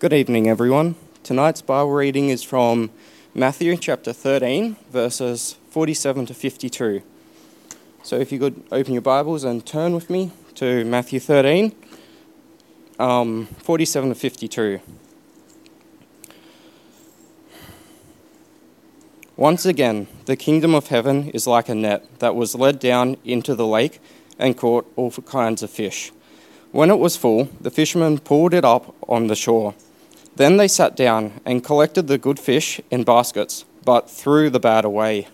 Good evening, everyone. Tonight's Bible reading is from Matthew chapter 13, verses 47 to 52. So if you could open your Bibles and turn with me to Matthew 13, um, 47 to 52. Once again, the kingdom of heaven is like a net that was let down into the lake and caught all kinds of fish. When it was full, the fishermen pulled it up on the shore. Then they sat down and collected the good fish in baskets, but threw the bad away.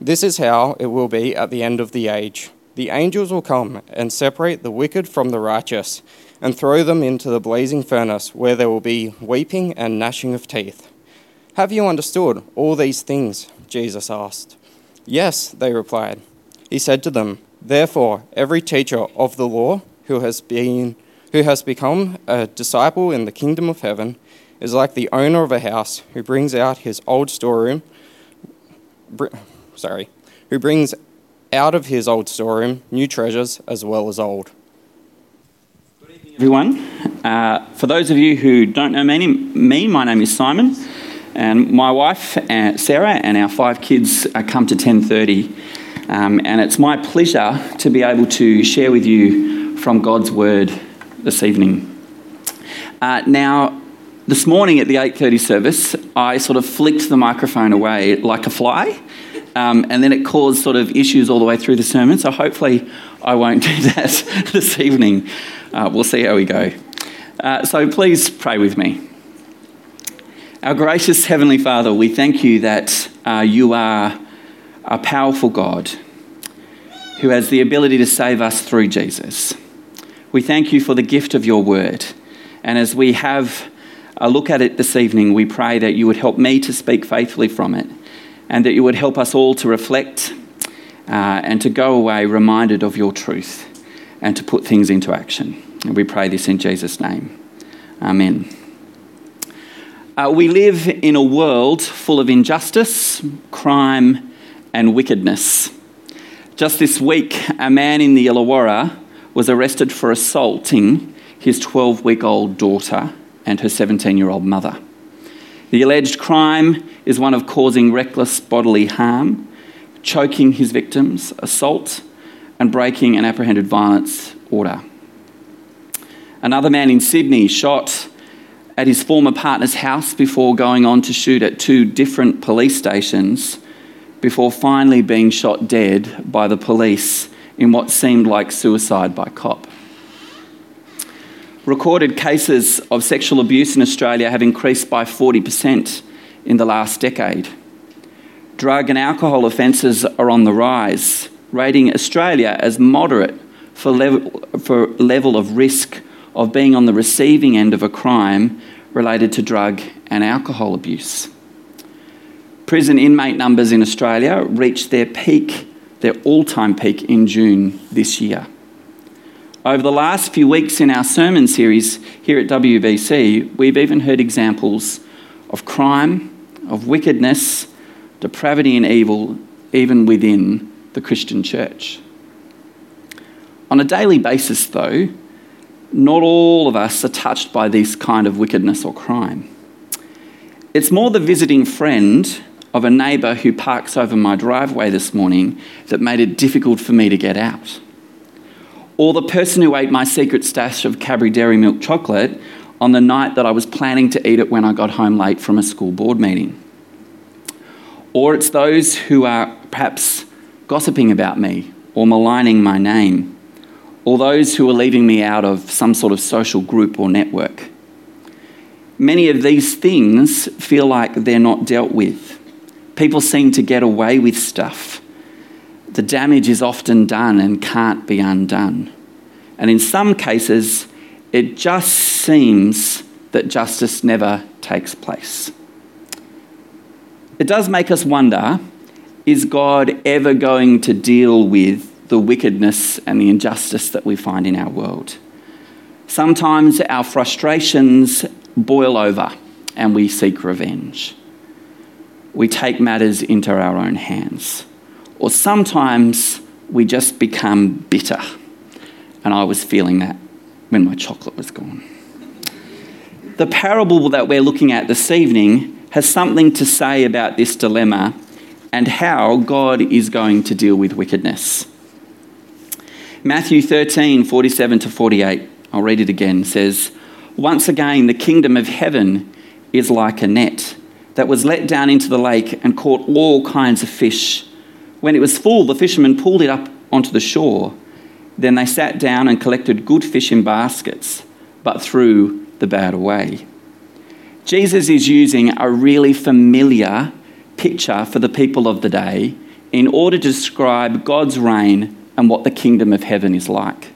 This is how it will be at the end of the age. The angels will come and separate the wicked from the righteous and throw them into the blazing furnace, where there will be weeping and gnashing of teeth. Have you understood all these things? Jesus asked. Yes, they replied. He said to them, Therefore, every teacher of the law who has been who has become a disciple in the kingdom of heaven is like the owner of a house who brings out his old storeroom br- sorry who brings out of his old storeroom new treasures as well as old. Everyone. Uh, for those of you who don't know me, me my name is simon and my wife uh, sarah and our five kids uh, come to 10.30 um, and it's my pleasure to be able to share with you from god's word this evening. Uh, now, this morning at the 8:30 service, I sort of flicked the microphone away like a fly, um, and then it caused sort of issues all the way through the sermon. So hopefully, I won't do that this evening. Uh, we'll see how we go. Uh, so please pray with me. Our gracious Heavenly Father, we thank you that uh, you are a powerful God who has the ability to save us through Jesus. We thank you for the gift of your word. And as we have a look at it this evening, we pray that you would help me to speak faithfully from it and that you would help us all to reflect uh, and to go away reminded of your truth and to put things into action. And we pray this in Jesus' name. Amen. Uh, we live in a world full of injustice, crime, and wickedness. Just this week, a man in the Illawarra was arrested for assaulting his 12 week old daughter and her 17 year old mother. The alleged crime is one of causing reckless bodily harm, choking his victims, assault, and breaking an apprehended violence order. Another man in Sydney shot at his former partner's house before going on to shoot at two different police stations before finally being shot dead by the police in what seemed like suicide by cop. Recorded cases of sexual abuse in Australia have increased by 40% in the last decade. Drug and alcohol offences are on the rise, rating Australia as moderate for level, for level of risk of being on the receiving end of a crime related to drug and alcohol abuse. Prison inmate numbers in Australia reached their peak their all time peak in June this year. Over the last few weeks in our sermon series here at WBC, we've even heard examples of crime, of wickedness, depravity, and evil, even within the Christian church. On a daily basis, though, not all of us are touched by this kind of wickedness or crime. It's more the visiting friend of a neighbour who parks over my driveway this morning that made it difficult for me to get out. Or the person who ate my secret stash of Cadbury Dairy Milk chocolate on the night that I was planning to eat it when I got home late from a school board meeting. Or it's those who are perhaps gossiping about me or maligning my name, or those who are leaving me out of some sort of social group or network. Many of these things feel like they're not dealt with People seem to get away with stuff. The damage is often done and can't be undone. And in some cases, it just seems that justice never takes place. It does make us wonder is God ever going to deal with the wickedness and the injustice that we find in our world? Sometimes our frustrations boil over and we seek revenge we take matters into our own hands. Or sometimes we just become bitter. And I was feeling that when my chocolate was gone. the parable that we're looking at this evening has something to say about this dilemma and how God is going to deal with wickedness. Matthew 13, 47 to 48, I'll read it again, says, Once again, the kingdom of heaven is like a net that was let down into the lake and caught all kinds of fish. When it was full, the fishermen pulled it up onto the shore. Then they sat down and collected good fish in baskets, but threw the bad away. Jesus is using a really familiar picture for the people of the day in order to describe God's reign and what the kingdom of heaven is like.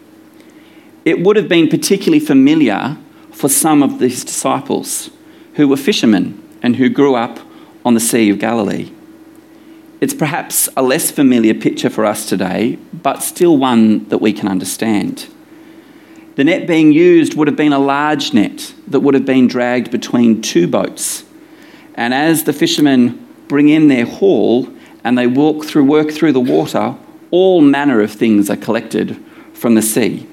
It would have been particularly familiar for some of his disciples who were fishermen and who grew up on the Sea of Galilee. It's perhaps a less familiar picture for us today, but still one that we can understand. The net being used would have been a large net that would have been dragged between two boats. And as the fishermen bring in their haul and they walk through, work through the water, all manner of things are collected from the sea.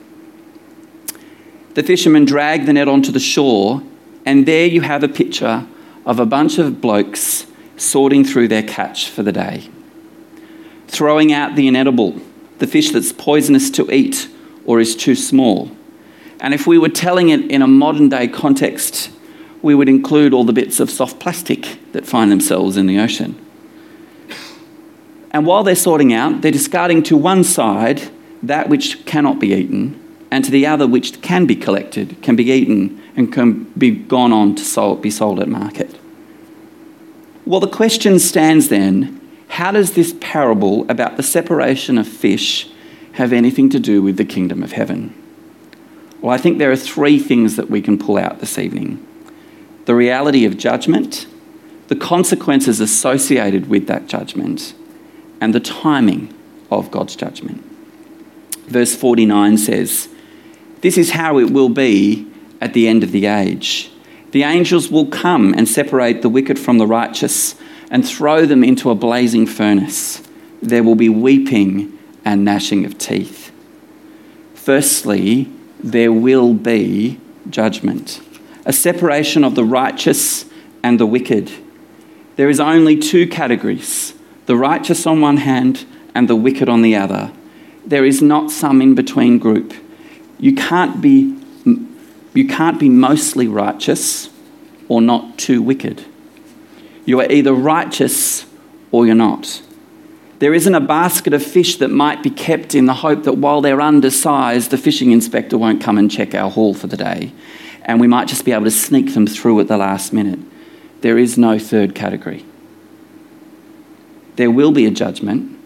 The fishermen drag the net onto the shore, and there you have a picture of a bunch of blokes sorting through their catch for the day, throwing out the inedible, the fish that's poisonous to eat or is too small and if we were telling it in a modern day context, we would include all the bits of soft plastic that find themselves in the ocean. And while they're sorting out, they're discarding to one side that which cannot be eaten, and to the other which can be collected, can be eaten, and can be gone on to sold, be sold at market. Well, the question stands then how does this parable about the separation of fish have anything to do with the kingdom of heaven? Well, I think there are three things that we can pull out this evening the reality of judgment, the consequences associated with that judgment, and the timing of God's judgment. Verse 49 says, This is how it will be at the end of the age. The angels will come and separate the wicked from the righteous and throw them into a blazing furnace. There will be weeping and gnashing of teeth. Firstly, there will be judgment, a separation of the righteous and the wicked. There is only two categories the righteous on one hand and the wicked on the other. There is not some in between group. You can't be, you can't be mostly righteous or not too wicked. You are either righteous or you're not. There isn't a basket of fish that might be kept in the hope that while they're undersized, the fishing inspector won't come and check our haul for the day, and we might just be able to sneak them through at the last minute. There is no third category. There will be a judgment,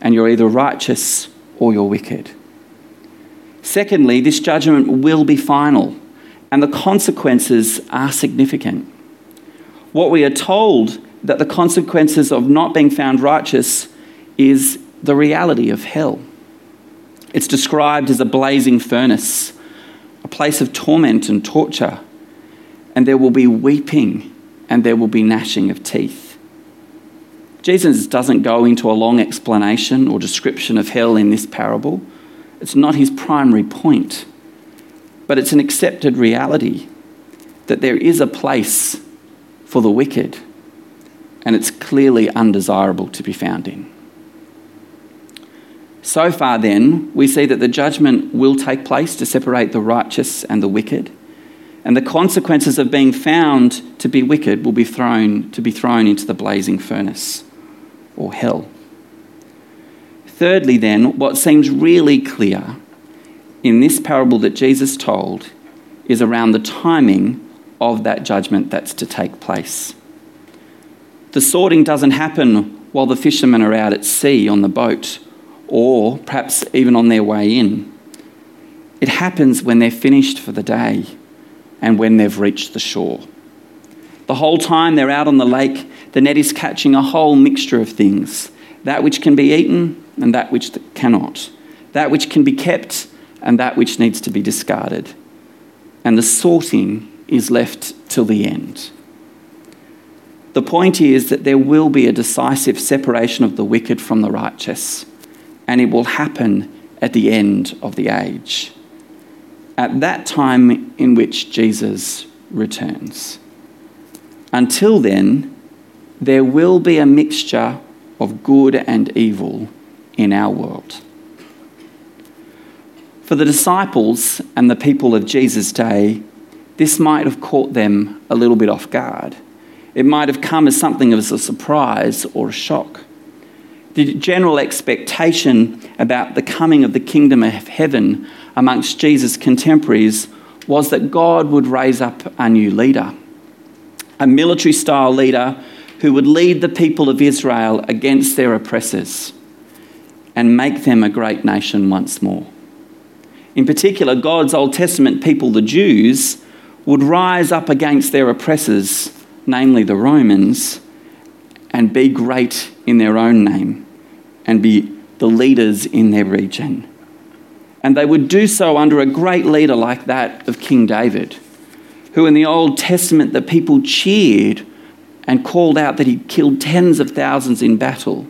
and you're either righteous or you're wicked. Secondly, this judgment will be final, and the consequences are significant. What we are told that the consequences of not being found righteous is the reality of hell. It's described as a blazing furnace, a place of torment and torture, and there will be weeping and there will be gnashing of teeth. Jesus doesn't go into a long explanation or description of hell in this parable. It's not his primary point, but it's an accepted reality that there is a place for the wicked, and it's clearly undesirable to be found in. So far, then, we see that the judgment will take place to separate the righteous and the wicked, and the consequences of being found to be wicked will be thrown to be thrown into the blazing furnace or hell. Thirdly, then, what seems really clear in this parable that Jesus told is around the timing of that judgment that's to take place. The sorting doesn't happen while the fishermen are out at sea on the boat or perhaps even on their way in. It happens when they're finished for the day and when they've reached the shore. The whole time they're out on the lake, the net is catching a whole mixture of things that which can be eaten and that which cannot, that which can be kept and that which needs to be discarded. And the sorting is left till the end. The point is that there will be a decisive separation of the wicked from the righteous and it will happen at the end of the age. At that time in which Jesus returns. Until then, there will be a mixture of good and evil in our world. For the disciples and the people of Jesus' day, this might have caught them a little bit off guard. It might have come as something of a surprise or a shock. The general expectation about the coming of the kingdom of heaven amongst Jesus' contemporaries was that God would raise up a new leader, a military style leader who would lead the people of Israel against their oppressors and make them a great nation once more. In particular, God's Old Testament people, the Jews, would rise up against their oppressors, namely the Romans, and be great in their own name and be the leaders in their region. And they would do so under a great leader like that of King David, who in the Old Testament the people cheered and called out that he killed tens of thousands in battle,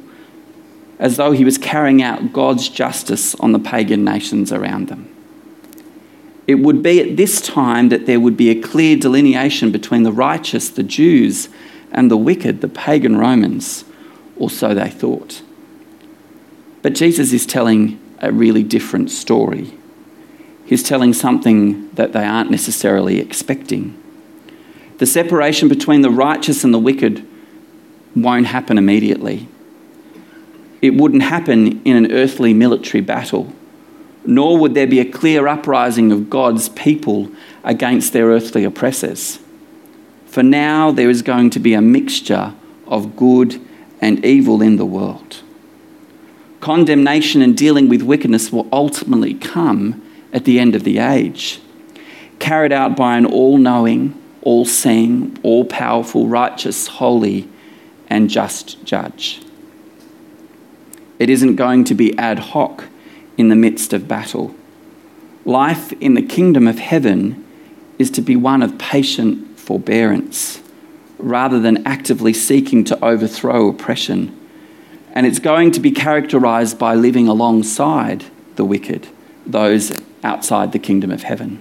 as though he was carrying out God's justice on the pagan nations around them. It would be at this time that there would be a clear delineation between the righteous, the Jews, and the wicked, the pagan Romans, or so they thought. But Jesus is telling a really different story. He's telling something that they aren't necessarily expecting. The separation between the righteous and the wicked won't happen immediately. It wouldn't happen in an earthly military battle nor would there be a clear uprising of God's people against their earthly oppressors. For now, there is going to be a mixture of good and evil in the world. Condemnation and dealing with wickedness will ultimately come at the end of the age, carried out by an all knowing, all seeing, all powerful, righteous, holy, and just judge. It isn't going to be ad hoc in the midst of battle. Life in the kingdom of heaven is to be one of patient forbearance rather than actively seeking to overthrow oppression. And it's going to be characterized by living alongside the wicked, those outside the kingdom of heaven.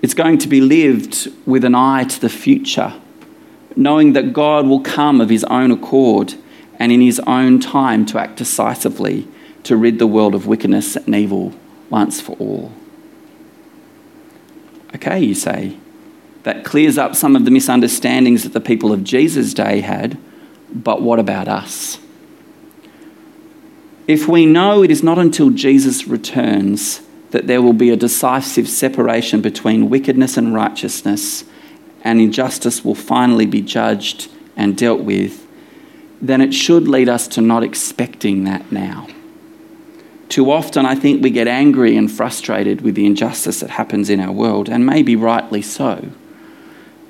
It's going to be lived with an eye to the future, knowing that God will come of his own accord and in his own time to act decisively to rid the world of wickedness and evil once for all. Okay, you say, that clears up some of the misunderstandings that the people of Jesus' day had, but what about us? If we know it is not until Jesus returns that there will be a decisive separation between wickedness and righteousness, and injustice will finally be judged and dealt with, then it should lead us to not expecting that now. Too often, I think we get angry and frustrated with the injustice that happens in our world, and maybe rightly so.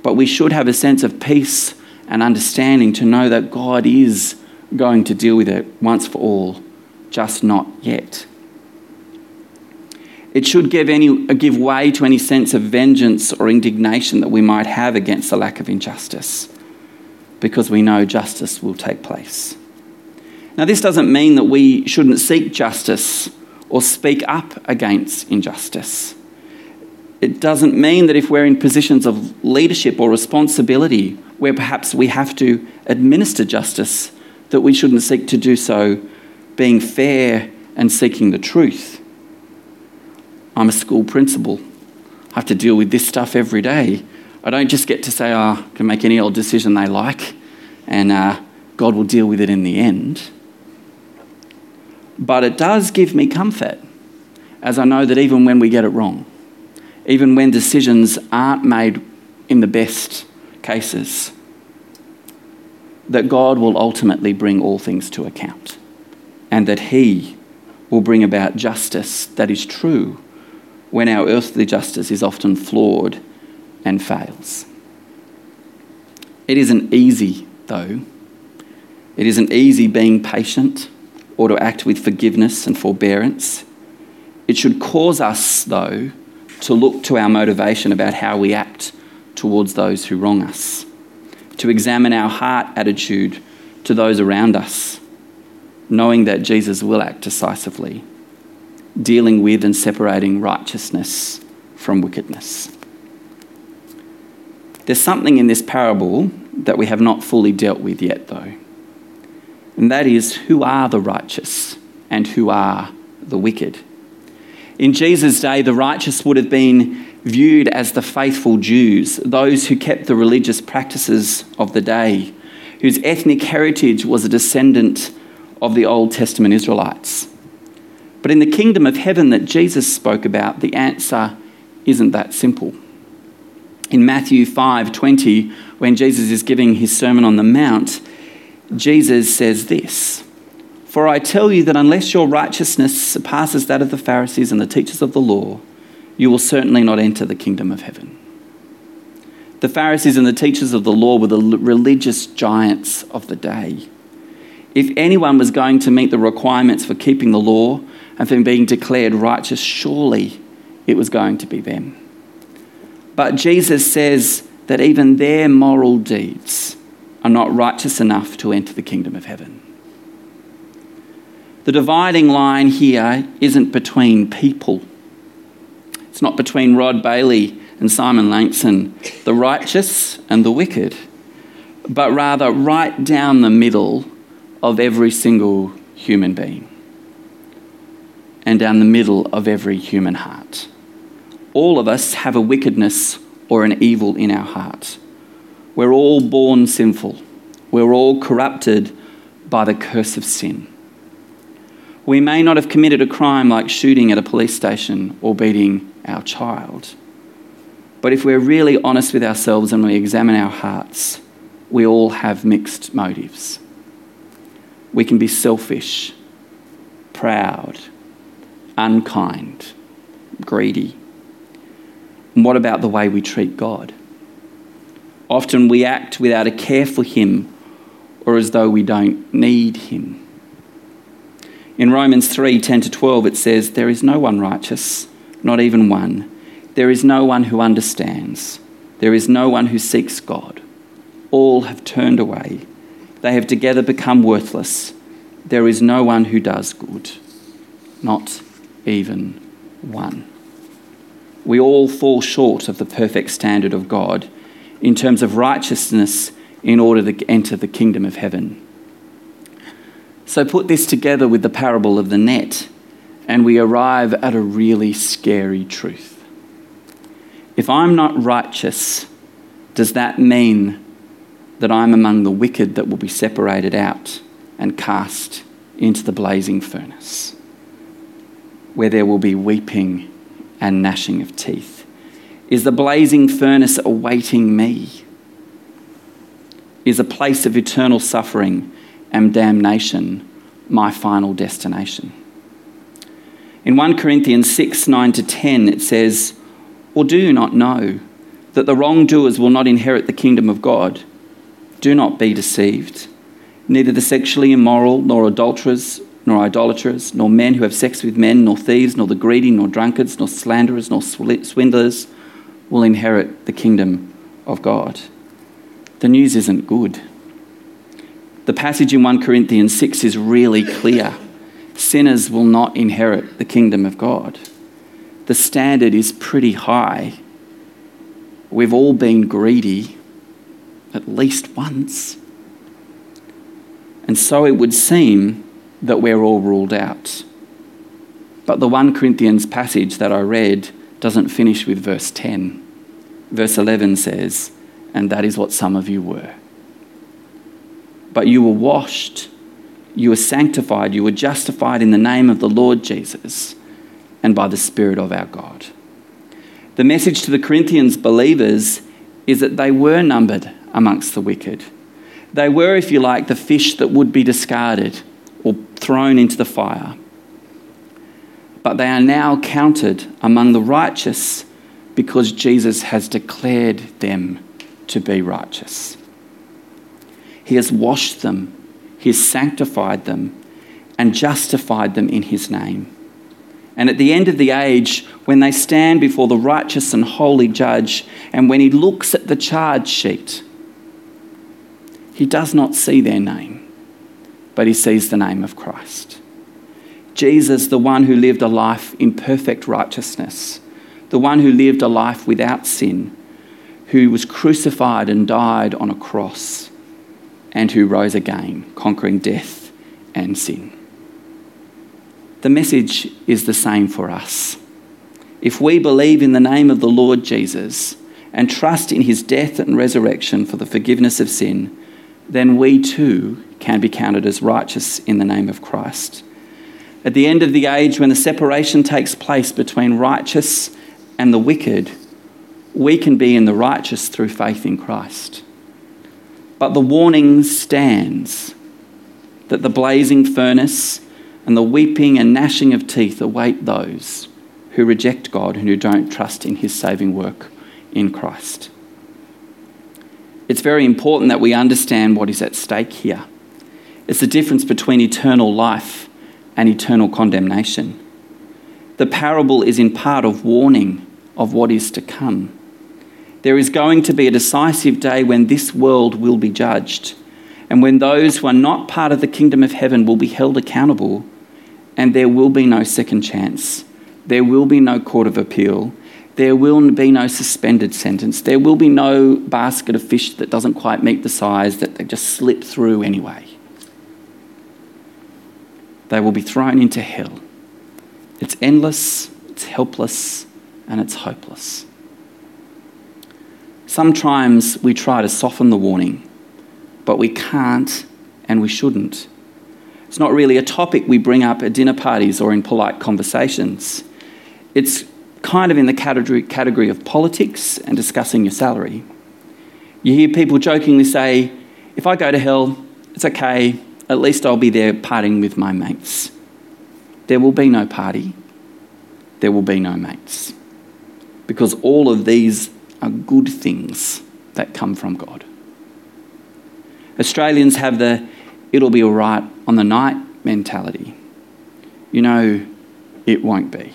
But we should have a sense of peace and understanding to know that God is going to deal with it once for all, just not yet. It should give, any, give way to any sense of vengeance or indignation that we might have against the lack of injustice, because we know justice will take place. Now, this doesn't mean that we shouldn't seek justice or speak up against injustice. It doesn't mean that if we're in positions of leadership or responsibility where perhaps we have to administer justice, that we shouldn't seek to do so being fair and seeking the truth. I'm a school principal. I have to deal with this stuff every day. I don't just get to say, oh, I can make any old decision they like and uh, God will deal with it in the end. But it does give me comfort as I know that even when we get it wrong, even when decisions aren't made in the best cases, that God will ultimately bring all things to account and that He will bring about justice that is true when our earthly justice is often flawed and fails. It isn't easy, though. It isn't easy being patient or to act with forgiveness and forbearance. It should cause us, though, to look to our motivation about how we act towards those who wrong us, to examine our heart attitude to those around us, knowing that Jesus will act decisively, dealing with and separating righteousness from wickedness. There's something in this parable that we have not fully dealt with yet, though. And that is who are the righteous and who are the wicked. In Jesus' day, the righteous would have been viewed as the faithful Jews, those who kept the religious practices of the day, whose ethnic heritage was a descendant of the Old Testament Israelites. But in the kingdom of heaven that Jesus spoke about, the answer isn't that simple. In Matthew 5:20, when Jesus is giving his sermon on the mount, Jesus says this: "For I tell you that unless your righteousness surpasses that of the Pharisees and the teachers of the law, you will certainly not enter the kingdom of heaven." The Pharisees and the teachers of the law were the religious giants of the day. If anyone was going to meet the requirements for keeping the law and for being declared righteous, surely it was going to be them. But Jesus says that even their moral deeds are not righteous enough to enter the kingdom of heaven. The dividing line here isn't between people. It's not between Rod Bailey and Simon Langston, the righteous and the wicked, but rather right down the middle of every single human being and down the middle of every human heart. All of us have a wickedness or an evil in our heart. We're all born sinful. We're all corrupted by the curse of sin. We may not have committed a crime like shooting at a police station or beating our child. But if we're really honest with ourselves and we examine our hearts, we all have mixed motives. We can be selfish, proud, unkind, greedy. And what about the way we treat God? Often we act without a care for Him or as though we don't need Him. In Romans 3 10 to 12, it says, There is no one righteous, not even one. There is no one who understands. There is no one who seeks God. All have turned away. They have together become worthless. There is no one who does good, not even one. We all fall short of the perfect standard of God in terms of righteousness in order to enter the kingdom of heaven. So put this together with the parable of the net, and we arrive at a really scary truth. If I'm not righteous, does that mean that I'm among the wicked that will be separated out and cast into the blazing furnace? where there will be weeping and gnashing of teeth? Is the blazing furnace awaiting me? Is a place of eternal suffering and damnation my final destination? In 1 Corinthians 6 9 to 10, it says, Or do you not know that the wrongdoers will not inherit the kingdom of God? Do not be deceived. Neither the sexually immoral, nor adulterers, nor idolaters, nor men who have sex with men, nor thieves, nor the greedy, nor drunkards, nor slanderers, nor swindlers will inherit the kingdom of God. The news isn't good. The passage in 1 Corinthians 6 is really clear. Sinners will not inherit the kingdom of God. The standard is pretty high. We've all been greedy at least once. And so it would seem that we're all ruled out. But the 1 Corinthians passage that I read doesn't finish with verse 10. Verse 11 says, And that is what some of you were. But you were washed, you were sanctified, you were justified in the name of the Lord Jesus and by the Spirit of our God. The message to the Corinthians believers is that they were numbered amongst the wicked. They were, if you like, the fish that would be discarded thrown into the fire. But they are now counted among the righteous because Jesus has declared them to be righteous. He has washed them, He has sanctified them, and justified them in His name. And at the end of the age, when they stand before the righteous and holy judge, and when he looks at the charge sheet, he does not see their name but he sees the name of Christ. Jesus, the one who lived a life in perfect righteousness, the one who lived a life without sin, who was crucified and died on a cross, and who rose again, conquering death and sin. The message is the same for us. If we believe in the name of the Lord Jesus and trust in his death and resurrection for the forgiveness of sin, then we too can be counted as righteous in the name of Christ. At the end of the age, when the separation takes place between righteous and the wicked, we can be in the righteous through faith in Christ. But the warning stands that the blazing furnace and the weeping and gnashing of teeth await those who reject God and who don't trust in his saving work in Christ. It's very important that we understand what is at stake here. It's the difference between eternal life and eternal condemnation. The parable is in part of warning of what is to come. There is going to be a decisive day when this world will be judged, and when those who are not part of the kingdom of heaven will be held accountable, and there will be no second chance. There will be no court of appeal. There will be no suspended sentence. There will be no basket of fish that doesn't quite meet the size that they just slip through anyway. They will be thrown into hell. It's endless, it's helpless, and it's hopeless. Sometimes we try to soften the warning, but we can't and we shouldn't. It's not really a topic we bring up at dinner parties or in polite conversations. It's kind of in the category, category of politics and discussing your salary. You hear people jokingly say, if I go to hell, it's okay, at least I'll be there partying with my mates. There will be no party, there will be no mates. Because all of these are good things that come from God. Australians have the it'll be all right on the night mentality. You know, it won't be.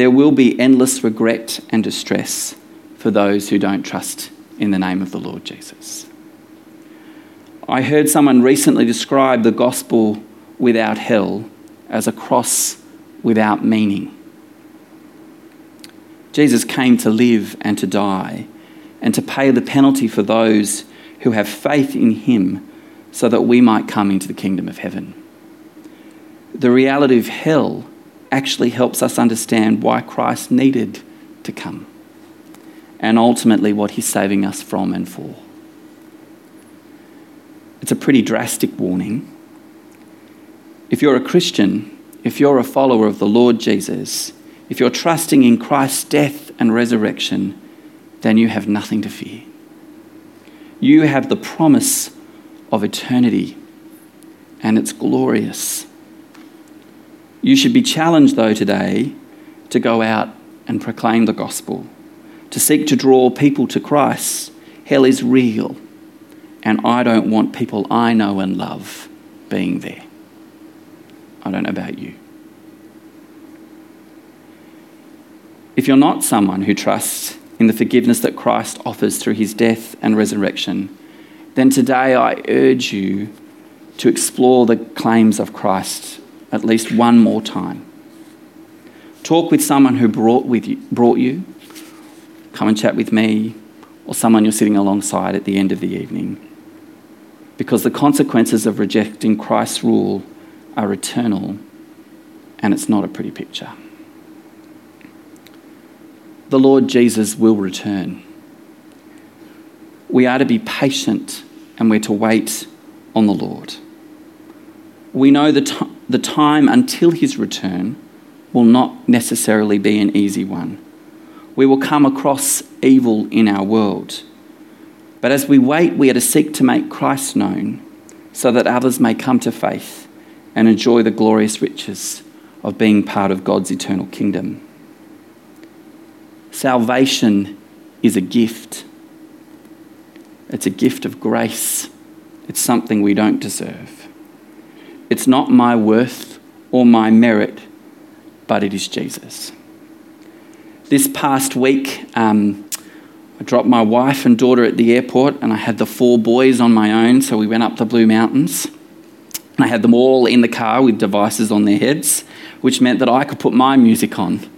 There will be endless regret and distress for those who don't trust in the name of the Lord Jesus. I heard someone recently describe the gospel without hell as a cross without meaning. Jesus came to live and to die and to pay the penalty for those who have faith in him so that we might come into the kingdom of heaven. The reality of hell actually helps us understand why Christ needed to come and ultimately what he's saving us from and for. It's a pretty drastic warning. If you're a Christian, if you're a follower of the Lord Jesus, if you're trusting in Christ's death and resurrection, then you have nothing to fear. You have the promise of eternity, and it's glorious. You should be challenged, though, today to go out and proclaim the gospel, to seek to draw people to Christ. Hell is real and I don't want people I know and love being there. I don't know about you. If you're not someone who trusts in the forgiveness that Christ offers through his death and resurrection, then today I urge you to explore the claims of Christ at least one more time. Talk with someone who brought, with you, brought you. Come and chat with me or someone you're sitting alongside at the end of the evening because the consequences of rejecting Christ's rule are eternal and it's not a pretty picture. The Lord Jesus will return. We are to be patient and we're to wait on the Lord. We know the, t- the time until his return will not necessarily be an easy one. We will come across evil in our world. But as we wait, we are to seek to make Christ known so that others may come to faith and enjoy the glorious riches of being part of God's eternal kingdom. Salvation is a gift. It's a gift of grace. It's something we don't deserve. It's not my worth or my merit, but it is Jesus. This past week, um, I dropped my wife and daughter at the airport, and I had the four boys on my own, so we went up the Blue Mountains. And I had them all in the car with devices on their heads, which meant that I could put my music on.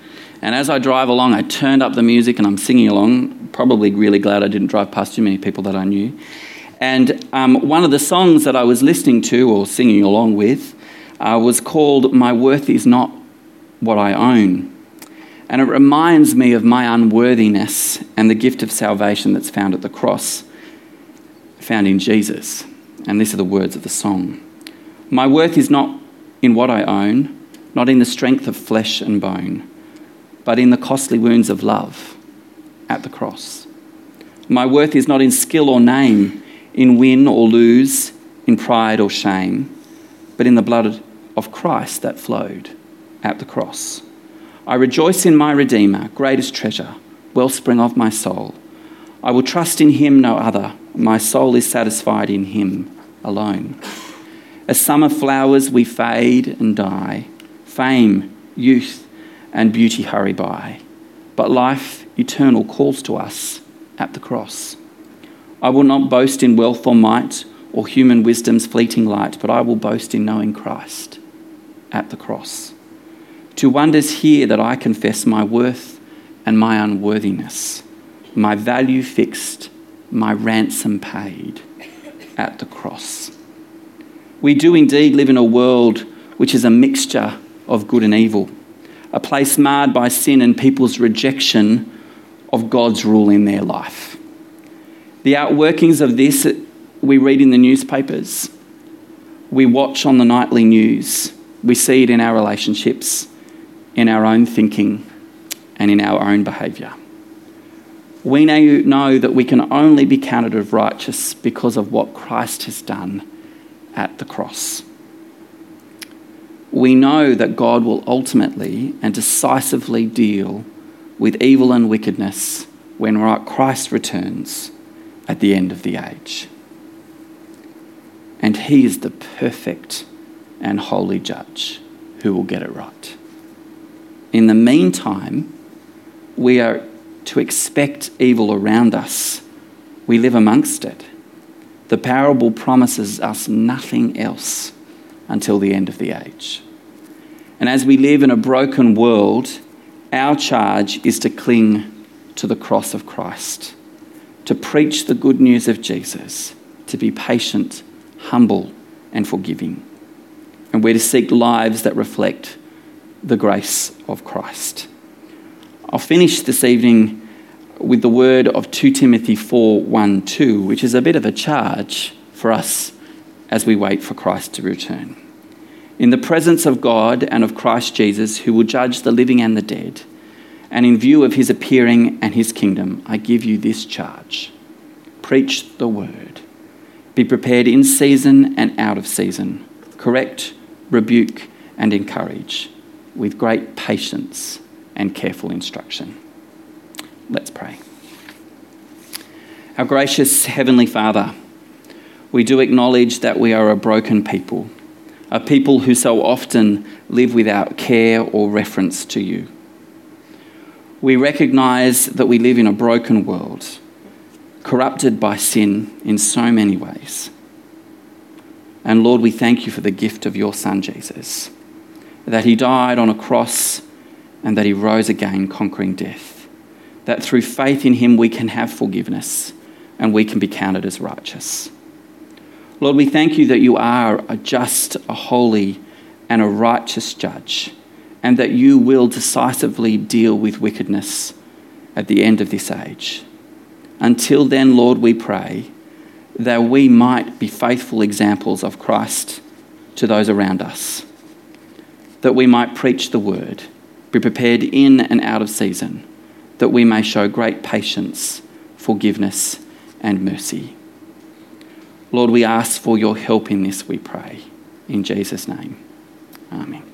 And as I drive along, I turned up the music and I'm singing along. Probably really glad I didn't drive past too many people that I knew. And um, one of the songs that I was listening to or singing along with uh, was called My Worth Is Not What I Own. And it reminds me of my unworthiness and the gift of salvation that's found at the cross, found in Jesus. And these are the words of the song My worth is not in what I own, not in the strength of flesh and bone, but in the costly wounds of love at the cross. My worth is not in skill or name, in win or lose, in pride or shame, but in the blood of Christ that flowed at the cross. I rejoice in my Redeemer, greatest treasure, wellspring of my soul. I will trust in him, no other. My soul is satisfied in him alone. As summer flowers, we fade and die. Fame, youth, and beauty hurry by. But life eternal calls to us at the cross. I will not boast in wealth or might or human wisdom's fleeting light, but I will boast in knowing Christ at the cross. Two wonders here that I confess my worth and my unworthiness, my value fixed, my ransom paid at the cross. We do indeed live in a world which is a mixture of good and evil, a place marred by sin and people's rejection of God's rule in their life. The outworkings of this we read in the newspapers, we watch on the nightly news, we see it in our relationships, in our own thinking, and in our own behaviour. We know that we can only be counted as righteous because of what Christ has done at the cross. We know that God will ultimately and decisively deal with evil and wickedness when Christ returns at the end of the age. And He is the perfect and holy judge who will get it right. In the meantime, we are to expect evil around us. We live amongst it. The parable promises us nothing else until the end of the age. And as we live in a broken world, our charge is to cling to the cross of Christ, to preach the good news of Jesus, to be patient, humble, and forgiving. And we're to seek lives that reflect the grace of Christ. I'll finish this evening with the word of 2 Timothy 4 1 2, which is a bit of a charge for us as we wait for Christ to return. In the presence of God and of Christ Jesus, who will judge the living and the dead, and in view of his appearing and his kingdom, I give you this charge preach the word. Be prepared in season and out of season. Correct, rebuke, and encourage with great patience and careful instruction. Let's pray. Our gracious Heavenly Father, we do acknowledge that we are a broken people, a people who so often live without care or reference to you. We recognize that we live in a broken world, corrupted by sin in so many ways. And Lord, we thank you for the gift of your Son, Jesus, that he died on a cross and that he rose again, conquering death that through faith in him we can have forgiveness and we can be counted as righteous. Lord, we thank you that you are a just, a holy, and a righteous judge, and that you will decisively deal with wickedness at the end of this age. Until then, Lord, we pray that we might be faithful examples of Christ to those around us, that we might preach the word, be prepared in and out of season that we may show great patience, forgiveness, and mercy. Lord, we ask for your help in this, we pray. In Jesus' name, amen.